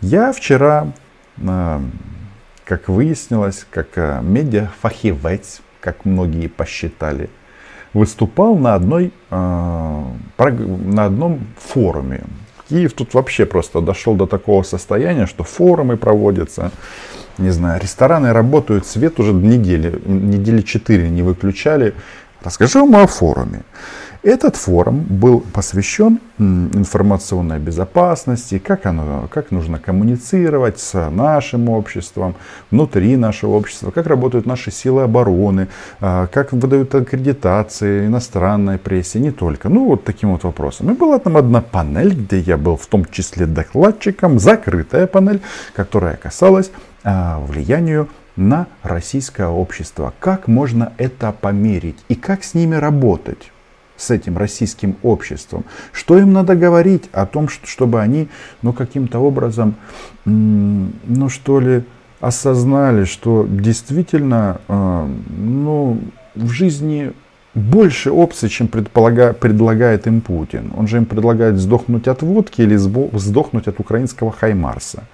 Я вчера, э, как выяснилось, как э, медиафахивец, как многие посчитали, выступал на, одной, э, на одном форуме. Киев тут вообще просто дошел до такого состояния, что форумы проводятся, не знаю, рестораны работают, свет уже недели, недели четыре не выключали. Расскажу вам о форуме. Этот форум был посвящен информационной безопасности, как, оно, как нужно коммуницировать с нашим обществом, внутри нашего общества, как работают наши силы обороны, а, как выдают аккредитации иностранной прессе, не только. Ну, вот таким вот вопросом. И была там одна панель, где я был в том числе докладчиком, закрытая панель, которая касалась а, влиянию на российское общество. Как можно это померить и как с ними работать? С этим российским обществом? Что им надо говорить о том, чтобы они, ну, каким-то образом, ну, что ли, осознали, что действительно, а, ну, в жизни больше опций, чем предлагает им Путин. Он же им предлагает сдохнуть от водки или сдохнуть от украинского Хаймарса.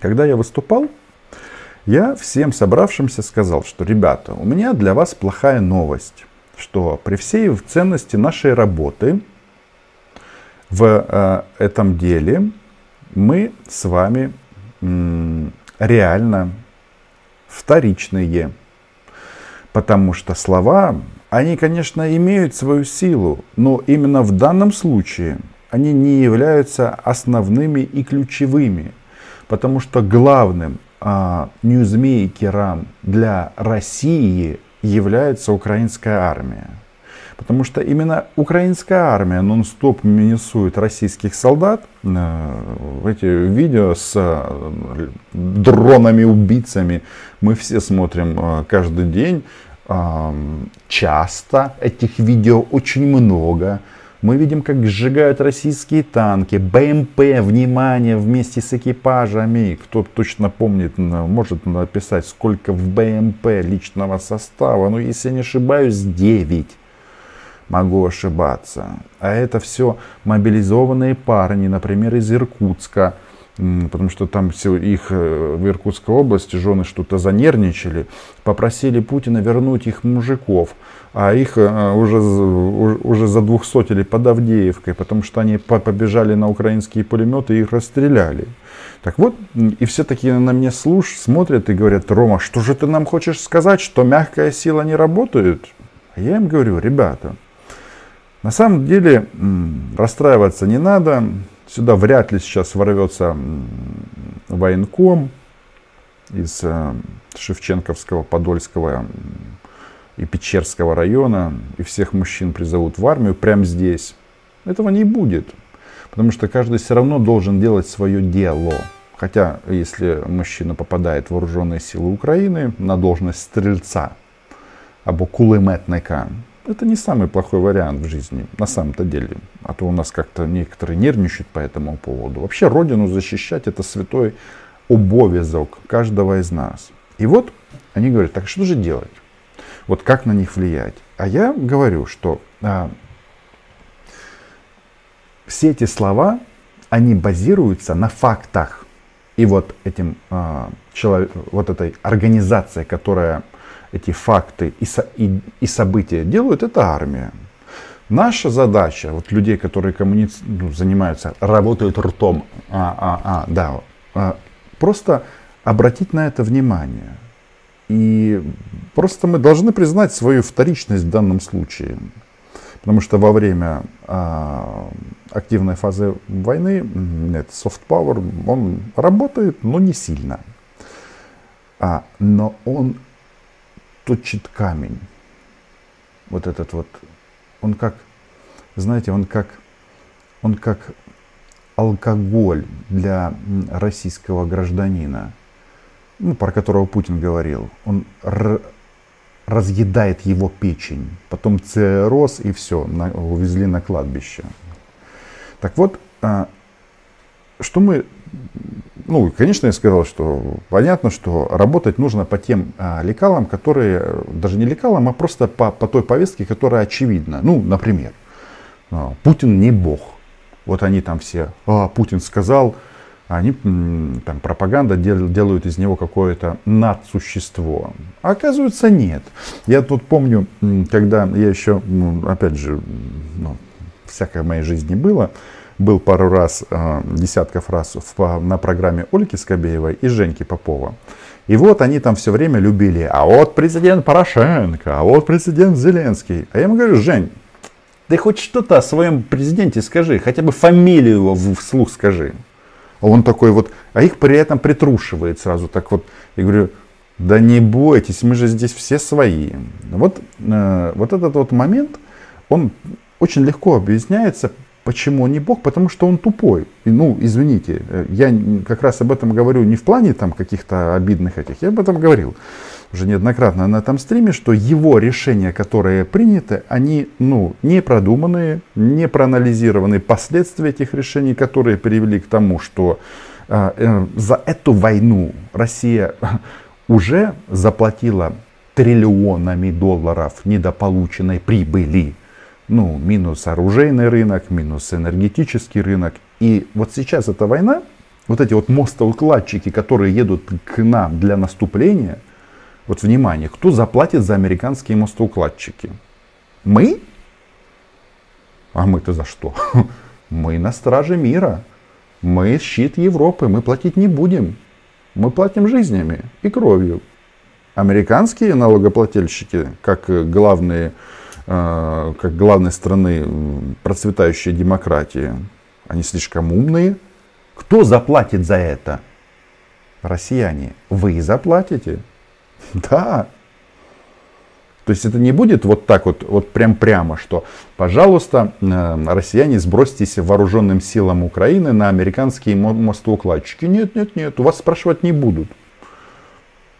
Когда я выступал, я всем собравшимся сказал, что, ребята, у меня для вас плохая новость что при всей ценности нашей работы в э, этом деле мы с вами реально вторичные. Потому что слова, они, конечно, имеют свою силу, но именно в данном случае они не являются основными и ключевыми. Потому что главным а, ньюзмейкером для России является украинская армия. Потому что именно украинская армия нон-стоп минусует российских солдат. В Эти видео с э, дронами-убийцами мы все смотрим э, каждый день. Часто этих видео очень много. Мы видим, как сжигают российские танки, БМП, внимание, вместе с экипажами. Кто точно помнит, может написать, сколько в БМП личного состава. Ну, если не ошибаюсь, 9. Могу ошибаться. А это все мобилизованные парни, например, из Иркутска потому что там их э, в Иркутской области жены что-то занервничали, попросили Путина вернуть их мужиков, а их э, уже, уже за двухсотили под Авдеевкой, потому что они побежали на украинские пулеметы и их расстреляли. Так вот, и все такие на меня слуш, смотрят и говорят, Рома, что же ты нам хочешь сказать, что мягкая сила не работает? А я им говорю, ребята, на самом деле расстраиваться не надо, Сюда вряд ли сейчас ворвется военком из э, Шевченковского, Подольского и Печерского района, и всех мужчин призовут в армию прямо здесь. Этого не будет. Потому что каждый все равно должен делать свое дело. Хотя, если мужчина попадает в вооруженные силы Украины на должность стрельца або кулеметника, это не самый плохой вариант в жизни, на самом-то деле. А то у нас как-то некоторые нервничают по этому поводу. Вообще Родину защищать это святой обовязок каждого из нас. И вот они говорят, так что же делать? Вот как на них влиять? А я говорю, что а, все эти слова, они базируются на фактах. И вот этим а, человек, вот этой организацией, которая эти факты и, со, и, и события делают, это армия. Наша задача, вот людей, которые коммуниц... ну, занимаются, работают ртом, а, а, а, да, а, просто обратить на это внимание. И просто мы должны признать свою вторичность в данном случае. Потому что во время а, активной фазы войны этот soft power, он работает, но не сильно. А, но он точит камень. Вот этот вот, он как, знаете, он как, он как алкоголь для российского гражданина, ну, про которого Путин говорил. Он разъедает его печень. Потом цирроз и все, на, увезли на кладбище. Так вот, а, что мы ну, конечно, я сказал, что понятно, что работать нужно по тем а, лекалам, которые, даже не лекалам, а просто по, по той повестке, которая очевидна. Ну, например, а, Путин не бог. Вот они там все, а, Путин сказал, они там пропаганда делают из него какое-то надсущество. А оказывается нет. Я тут помню, когда я еще, опять же, ну, всякое в моей жизни было, был пару раз, а, десятков раз на программе Ольги Скобеевой и Женьки Попова. И вот они там все время любили, а вот президент Порошенко, а вот президент Зеленский. А я ему говорю, Жень, ты хоть что-то о своем президенте скажи, хотя бы фамилию его вслух скажи. А он такой вот, а их при этом притрушивает сразу так вот. Я говорю, да не бойтесь, мы же здесь все свои. Вот, э, вот этот вот момент, он очень легко объясняется, почему не Бог, потому что он тупой. И, ну, извините, э, я как раз об этом говорю не в плане там каких-то обидных этих, я об этом говорил уже неоднократно на этом стриме, что его решения, которые приняты, они ну, не продуманные, не проанализированные последствия этих решений, которые привели к тому, что э, э, за эту войну Россия уже заплатила триллионами долларов недополученной прибыли. Ну, минус оружейный рынок, минус энергетический рынок. И вот сейчас эта война, вот эти вот мостоукладчики, которые едут к нам для наступления – вот внимание, кто заплатит за американские мостоукладчики? Мы? А мы-то за что? Мы на страже мира. Мы щит Европы. Мы платить не будем. Мы платим жизнями и кровью. Американские налогоплательщики, как главные, как главной страны процветающей демократии, они слишком умные. Кто заплатит за это? Россияне. Вы заплатите. Да. То есть это не будет вот так вот, вот прям прямо, что, пожалуйста, э, россияне, сбросьтесь вооруженным силам Украины на американские мостоукладчики. Нет, нет, нет, у вас спрашивать не будут.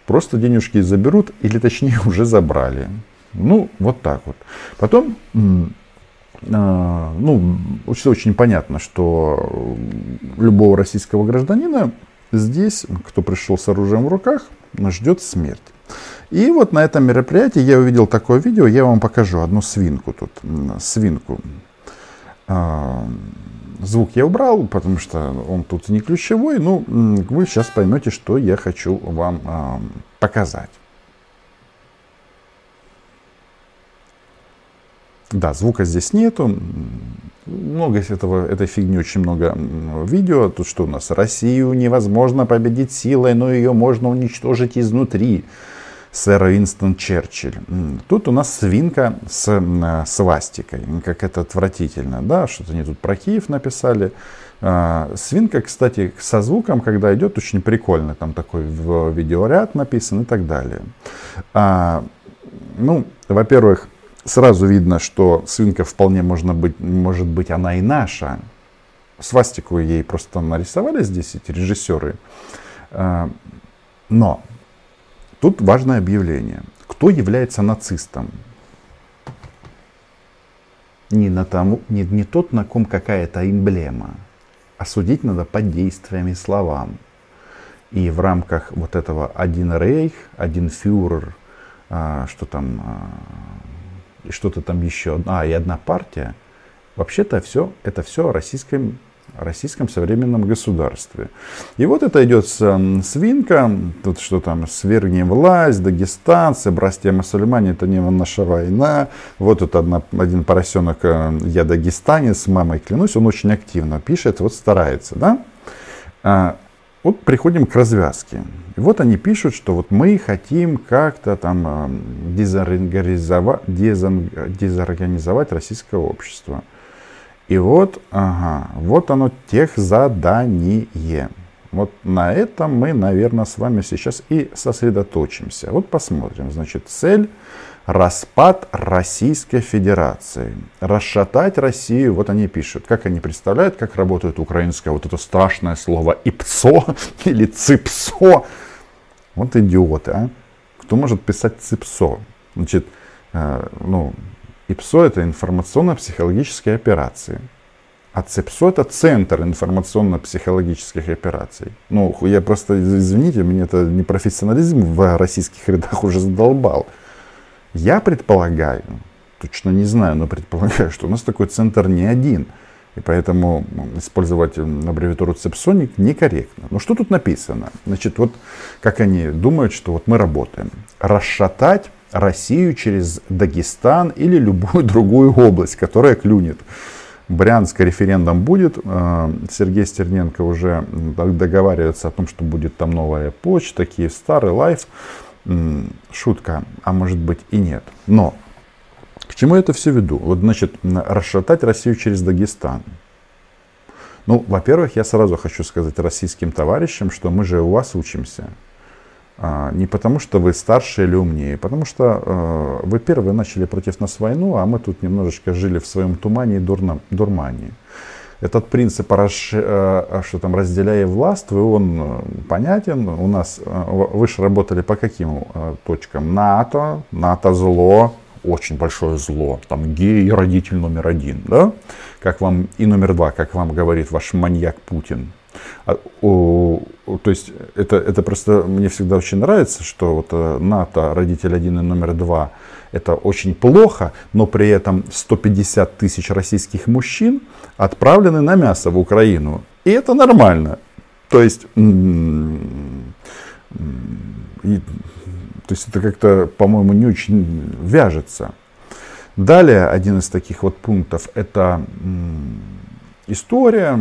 Просто денежки заберут, или точнее уже забрали. Ну, вот так вот. Потом, э, ну, все очень понятно, что любого российского гражданина здесь, кто пришел с оружием в руках, ждет смерть. И вот на этом мероприятии я увидел такое видео, я вам покажу одну свинку тут, свинку. А, звук я убрал, потому что он тут не ключевой, ну, вы сейчас поймете, что я хочу вам а, показать. Да, звука здесь нету. Много этого, этой фигни, очень много видео. Тут что у нас? Россию невозможно победить силой, но ее можно уничтожить изнутри. Сэр Уинстон Черчилль. Тут у нас свинка с свастикой. Как это отвратительно, да? Что-то они тут про Киев написали. А, свинка, кстати, со звуком, когда идет, очень прикольно. Там такой видеоряд написан и так далее. А, ну, во-первых, сразу видно, что свинка вполне можно быть, может быть она и наша. Свастику ей просто нарисовали здесь эти режиссеры. А, но тут важное объявление. Кто является нацистом? Не, на тому, не, не тот, на ком какая-то эмблема. А судить надо по действиям и словам. И в рамках вот этого один рейх, один фюрер, а, что там, а, и что-то там еще, а, и одна партия, вообще-то все, это все о российском, российском современном государстве. И вот это идет свинка, тут что там, свергнем власть, дагестанцы, братья мусульмане, это не наша война. Вот тут одна, один поросенок, э, я дагестанец, мамой клянусь, он очень активно пишет, вот старается, да. Вот приходим к развязке. И вот они пишут, что вот мы хотим как-то там а, дезорганизовать, российское общество. И вот, ага, вот оно тех задание. Вот на этом мы, наверное, с вами сейчас и сосредоточимся. Вот посмотрим. Значит, цель распад Российской Федерации. Расшатать Россию, вот они пишут, как они представляют, как работает украинское вот это страшное слово ИПСО или ЦИПСО. Вот идиоты, а. Кто может писать ЦИПСО? Значит, э, ну, ИПСО это информационно-психологические операции. А ЦИПСО это центр информационно-психологических операций. Ну, я просто, извините, мне это непрофессионализм в российских рядах уже задолбал. Я предполагаю, точно не знаю, но предполагаю, что у нас такой центр не один. И поэтому использовать аббревиатуру цепсоник некорректно. Но что тут написано? Значит, вот как они думают, что вот мы работаем. Расшатать Россию через Дагестан или любую другую область, которая клюнет. Брянск референдум будет. Э, Сергей Стерненко уже договаривается о том, что будет там новая почта, Киев старый лайф. Шутка, а может быть и нет. Но к чему я это все веду? Вот, значит, расшатать Россию через Дагестан. Ну, во-первых, я сразу хочу сказать российским товарищам, что мы же у вас учимся. А, не потому, что вы старше или умнее, потому что э, вы первые начали против нас войну, а мы тут немножечко жили в своем тумане и дурном, дурмане. Этот принцип, э, что там разделяя власть, он э, понятен. У нас, вы же работали по каким точкам? НАТО, НАТО зло, очень большое зло. Там гей родитель номер один, да? Как вам, и номер два, как вам говорит ваш маньяк Путин. А, то есть это, это просто мне всегда очень нравится, что вот э, НАТО, родитель один и номер два, это очень плохо, но при этом 150 тысяч российских мужчин отправлены на мясо в Украину. И это нормально. То есть, и, то есть это как-то, по-моему, не очень вяжется. Далее один из таких вот пунктов это история,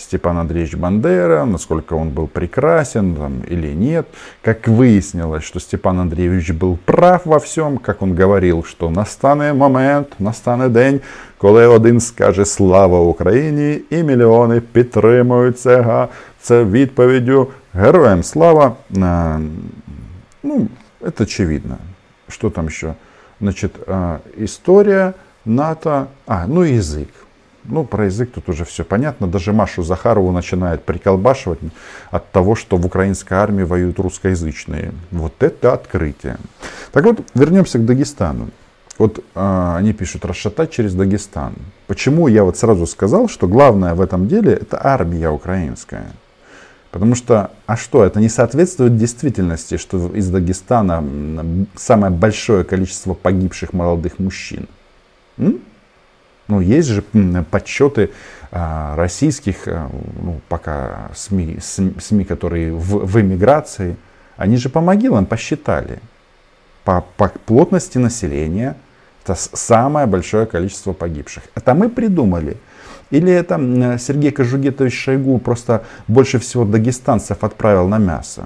Степан Андреевич Бандера, насколько он был прекрасен там, или нет. Как выяснилось, что Степан Андреевич был прав во всем, как он говорил, что настане момент, настане день, коли один скаже слава Україні і мільйони підтримують цього. Це відповіддю героям слава. Ну, это очевидно. Что там еще? Значит, история, НАТО, а, ну язык. Ну, про язык тут уже все понятно. Даже Машу Захарову начинает приколбашивать от того, что в украинской армии воюют русскоязычные. Вот это открытие. Так вот, вернемся к Дагестану. Вот э, они пишут расшатать через Дагестан. Почему я вот сразу сказал, что главное в этом деле это армия украинская. Потому что, а что, это не соответствует действительности, что из Дагестана самое большое количество погибших молодых мужчин. М? Ну, есть же подсчеты а, российских, а, ну, пока СМИ, СМИ, которые в, в эмиграции, они же по могилам посчитали. По, по плотности населения это самое большое количество погибших. Это мы придумали. Или это Сергей Кожугетович Шойгу просто больше всего дагестанцев отправил на мясо.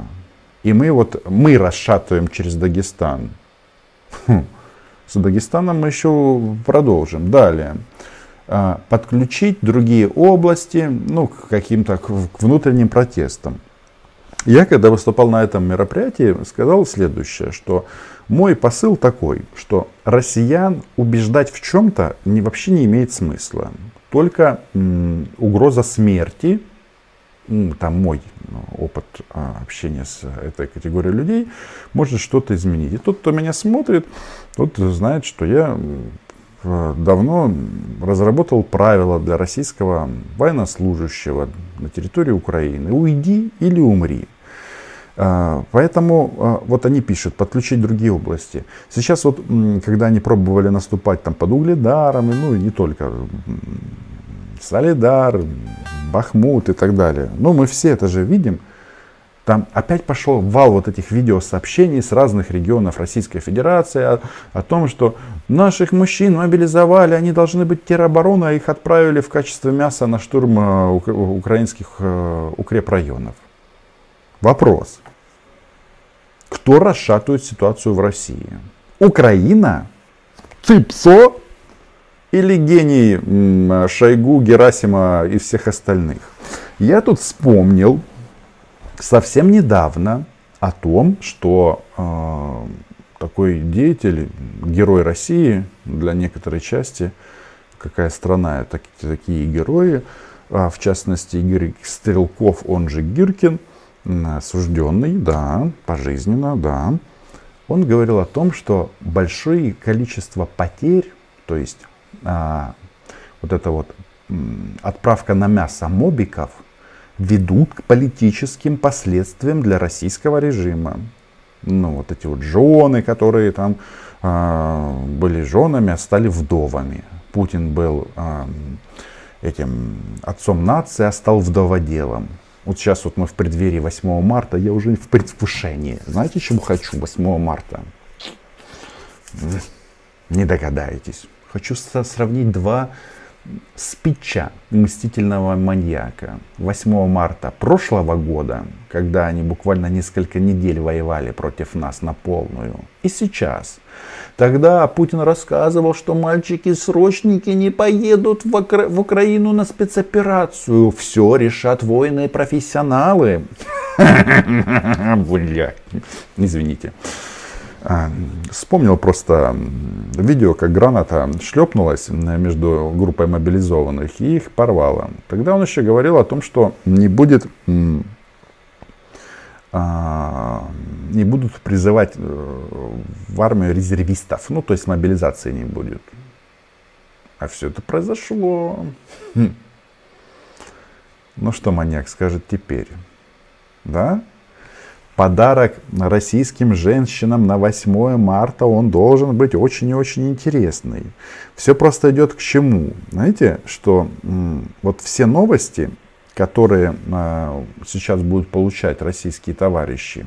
И мы вот, мы расшатываем через Дагестан. Хм. С Дагестаном мы еще продолжим. Далее. А, подключить другие области ну, к каким-то внутренним протестам. Я, когда выступал на этом мероприятии, сказал следующее, что мой посыл такой, что россиян убеждать в чем-то не, вообще не имеет смысла. Только м, угроза смерти, там мой ну, опыт а, общения с этой категорией людей, может что-то изменить. И тот, кто меня смотрит, тот знает, что я давно разработал правила для российского военнослужащего на территории Украины. Уйди или умри. А, поэтому а, вот они пишут, подключить другие области. Сейчас вот, когда они пробовали наступать там под Угледаром, ну и не только, Солидар, Бахмут и так далее. Ну мы все это же видим. Там опять пошел вал вот этих видеосообщений с разных регионов Российской Федерации о, о том, что наших мужчин мобилизовали, они должны быть теробороны, а их отправили в качестве мяса на штурм э, украинских э, укрепрайонов. Вопрос. Кто расшатывает ситуацию в России? Украина? ЦИПСО? Или гений Шойгу, Герасима и всех остальных? Я тут вспомнил совсем недавно о том, что э, такой деятель, герой России для некоторой части, какая страна, так, такие герои, а в частности Игорь Стрелков, он же Гиркин, осужденный, да, пожизненно, да, он говорил о том, что большое количество потерь, то есть а, вот эта вот отправка на мясо мобиков – ведут к политическим последствиям для российского режима. Ну, вот эти вот жены, которые там э, были женами, а стали вдовами. Путин был э, этим отцом нации, а стал вдоводелом. Вот сейчас вот мы в преддверии 8 марта, я уже в предвкушении. Знаете, чего хочу 8 марта? Не догадаетесь. Хочу сравнить два спича мстительного маньяка 8 марта прошлого года, когда они буквально несколько недель воевали против нас на полную. И сейчас. Тогда Путин рассказывал, что мальчики-срочники не поедут в, Укра- в Украину на спецоперацию. Все решат воины и профессионалы. Извините. А, вспомнил просто видео, как граната шлепнулась между группой мобилизованных и их порвала. Тогда он еще говорил о том, что не будет а, не будут призывать э, в армию резервистов, ну то есть мобилизации не будет. А все это произошло. Хм. Ну что маньяк скажет теперь? Да? Подарок российским женщинам на 8 марта, он должен быть очень и очень интересный. Все просто идет к чему? Знаете, что вот все новости, которые а, сейчас будут получать российские товарищи,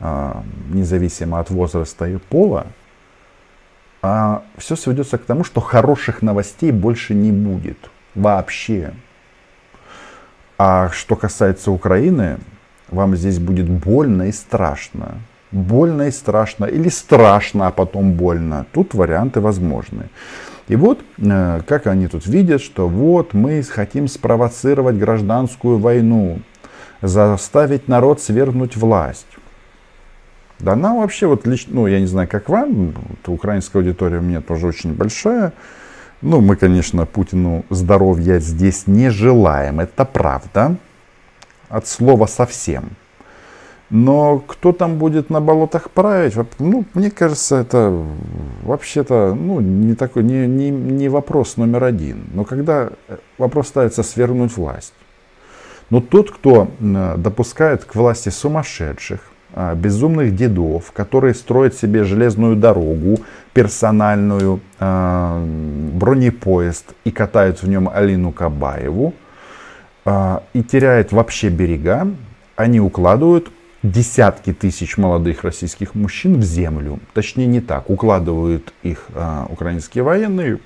а, независимо от возраста и пола, а все сведется к тому, что хороших новостей больше не будет вообще. А что касается Украины, вам здесь будет больно и страшно. Больно и страшно. Или страшно, а потом больно. Тут варианты возможны. И вот, э, как они тут видят, что вот мы хотим спровоцировать гражданскую войну, заставить народ свергнуть власть. Да она вообще, вот лично, ну я не знаю, как вам, украинская аудитория у меня тоже очень большая. Ну, мы, конечно, Путину здоровья здесь не желаем, это правда от слова совсем. Но кто там будет на болотах править, ну, мне кажется, это вообще-то ну, не, такой, не, не, не вопрос номер один. Но когда вопрос ставится свернуть власть. Но тот, кто допускает к власти сумасшедших, а, безумных дедов, которые строят себе железную дорогу, персональную, а, бронепоезд и катают в нем Алину Кабаеву, и теряет вообще берега, они укладывают десятки тысяч молодых российских мужчин в землю. Точнее не так, укладывают их а, украинские военные.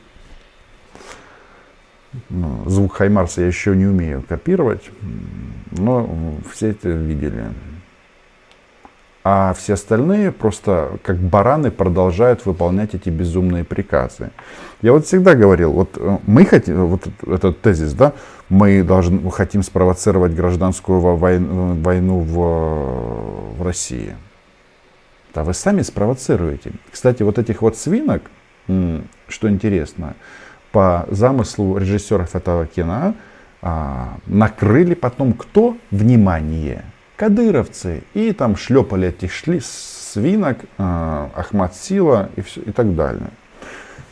Ну, звук Хаймарса я еще не умею копировать, но все это видели а все остальные просто как бараны продолжают выполнять эти безумные приказы. Я вот всегда говорил, вот э, мы хотим, вот этот тезис, да, мы должны, хотим спровоцировать гражданскую войну, войну в, в России. Да вы сами спровоцируете. Кстати, вот этих вот свинок, что интересно, по замыслу режиссеров этого кино, а, накрыли потом кто? Внимание кадыровцы. И там шлепали этих шли свинок, э, Ахмад Сила и, все, и так далее.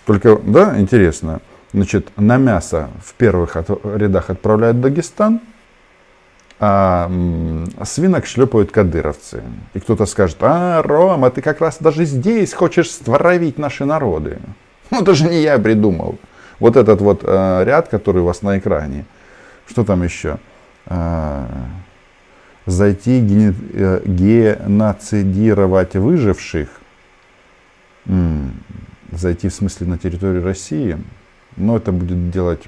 Только, да, интересно, значит, на мясо в первых от, рядах отправляют Дагестан, а свинок шлепают кадыровцы. И кто-то скажет, а, Рома, ты как раз даже здесь хочешь створовить наши народы. Ну, это же не я придумал. Вот этот вот э, ряд, который у вас на экране. Что там еще? Э, зайти э, геноцидировать выживших, зайти в смысле на территорию России, но это будет делать,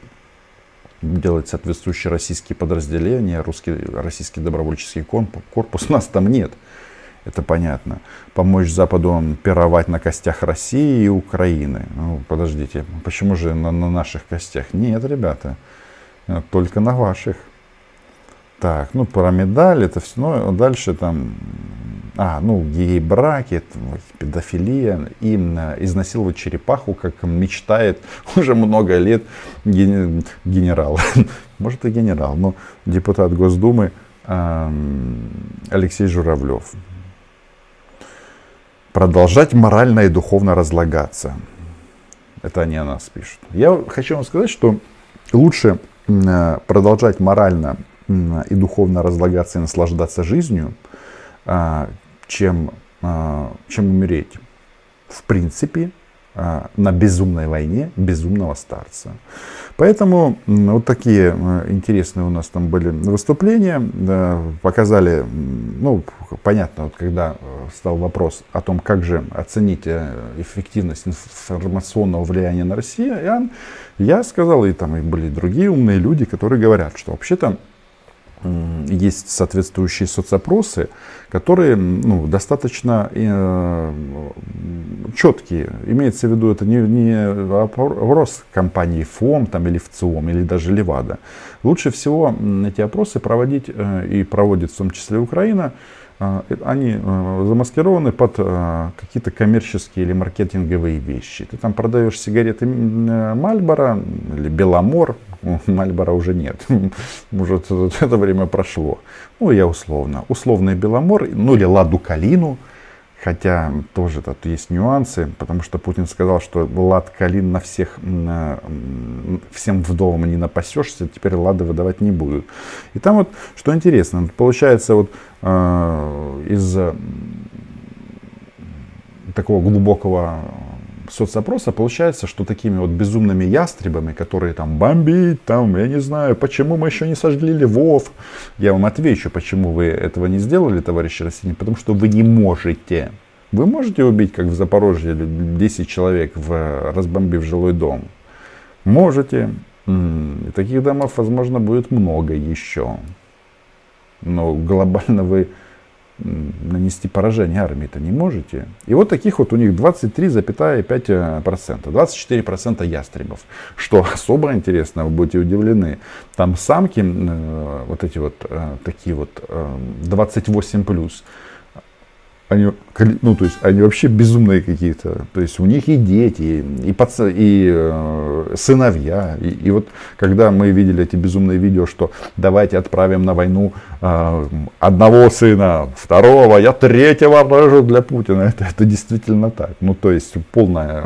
делать соответствующие российские подразделения, русский, российский добровольческий корпус, нас там нет. Это понятно. Помочь Западу пировать на костях России и Украины. Ну, подождите, почему же на, на наших костях? Нет, ребята, только на ваших. Так, ну про медаль, это все, ну дальше там, а, ну гей-браки, педофилия, и изнасиловать черепаху, как мечтает уже много лет ген, генерал, может и генерал, но депутат Госдумы Алексей Журавлев. Продолжать морально и духовно разлагаться. Это они о нас пишут. Я хочу вам сказать, что лучше продолжать морально и духовно разлагаться и наслаждаться жизнью, чем, а, чем умереть. В принципе, а, на безумной войне безумного старца. Поэтому вот такие интересные у нас там были выступления. Показали, ну, понятно, вот когда э, стал вопрос о том, как же оценить э, эффективность информационного влияния на россиян, я сказал, и там и были другие умные люди, которые говорят, что вообще-то есть соответствующие соцопросы, которые ну, достаточно э, четкие. Имеется в виду, это не, не опрос компании ФОМ там, или ВЦИОМ, или даже Левада. Лучше всего эти опросы проводить, э, и проводит в том числе Украина, они э, замаскированы под э, какие-то коммерческие или маркетинговые вещи. Ты там продаешь сигареты Мальбора или Беломор, Мальбора уже нет. Может, это время прошло. Ну, я условно. Условный Беломор, ну или Ладу Калину. Хотя тоже тут есть нюансы, потому что Путин сказал, что лад калин на всех, всем вдовам не напасешься, теперь лады выдавать не будут. И там вот, что интересно, получается вот э, из такого глубокого соцопроса получается, что такими вот безумными ястребами, которые там бомбить, там, я не знаю, почему мы еще не сожгли Львов, я вам отвечу, почему вы этого не сделали, товарищи россияне, потому что вы не можете. Вы можете убить, как в Запорожье, 10 человек, в, разбомбив жилой дом? Можете. И таких домов, возможно, будет много еще. Но глобально вы нанести поражение армии-то не можете. И вот таких вот у них 23,5%. 24% ястребов. Что особо интересно, вы будете удивлены. Там самки, э, вот эти вот э, такие вот 28 э, плюс, они, ну, то есть, они вообще безумные какие-то. То есть, у них и дети, и, пац... и э, сыновья. И, и вот, когда мы видели эти безумные видео, что давайте отправим на войну э, одного сына, второго, я третьего рожу для Путина. Это, это действительно так. Ну, то есть, полная...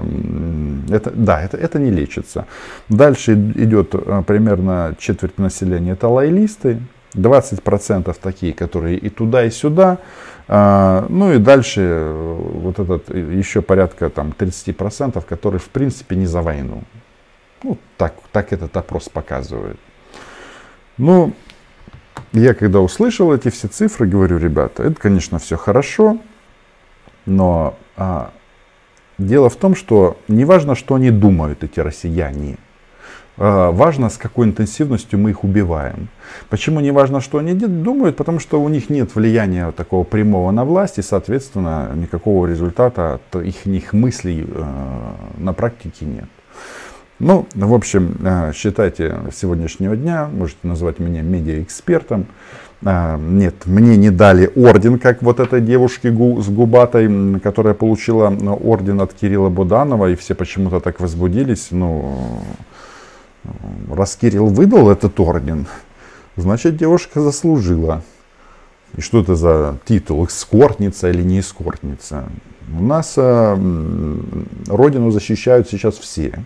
Это, да, это, это не лечится. Дальше идет э, примерно четверть населения. Это лоялисты. 20% такие, которые и туда, и сюда. А, ну и дальше э, вот этот э, еще порядка там 30%, которые в принципе не за войну. Ну, так, так этот опрос показывает. Ну, я когда услышал эти все цифры, говорю, ребята, это, конечно, все хорошо, но а, дело в том, что не важно, что они думают, эти россияне, важно, с какой интенсивностью мы их убиваем. Почему не важно, что они думают? Потому что у них нет влияния такого прямого на власть, и, соответственно, никакого результата от их, их мыслей э, на практике нет. Ну, в общем, э, считайте сегодняшнего дня, можете назвать меня медиаэкспертом. Э, нет, мне не дали орден, как вот этой девушке с губатой, которая получила орден от Кирилла Буданова, и все почему-то так возбудились. Ну, раз Кирилл выдал этот орден, значит девушка заслужила. И что это за титул, эскортница или не эскортница? У нас э, родину защищают сейчас все.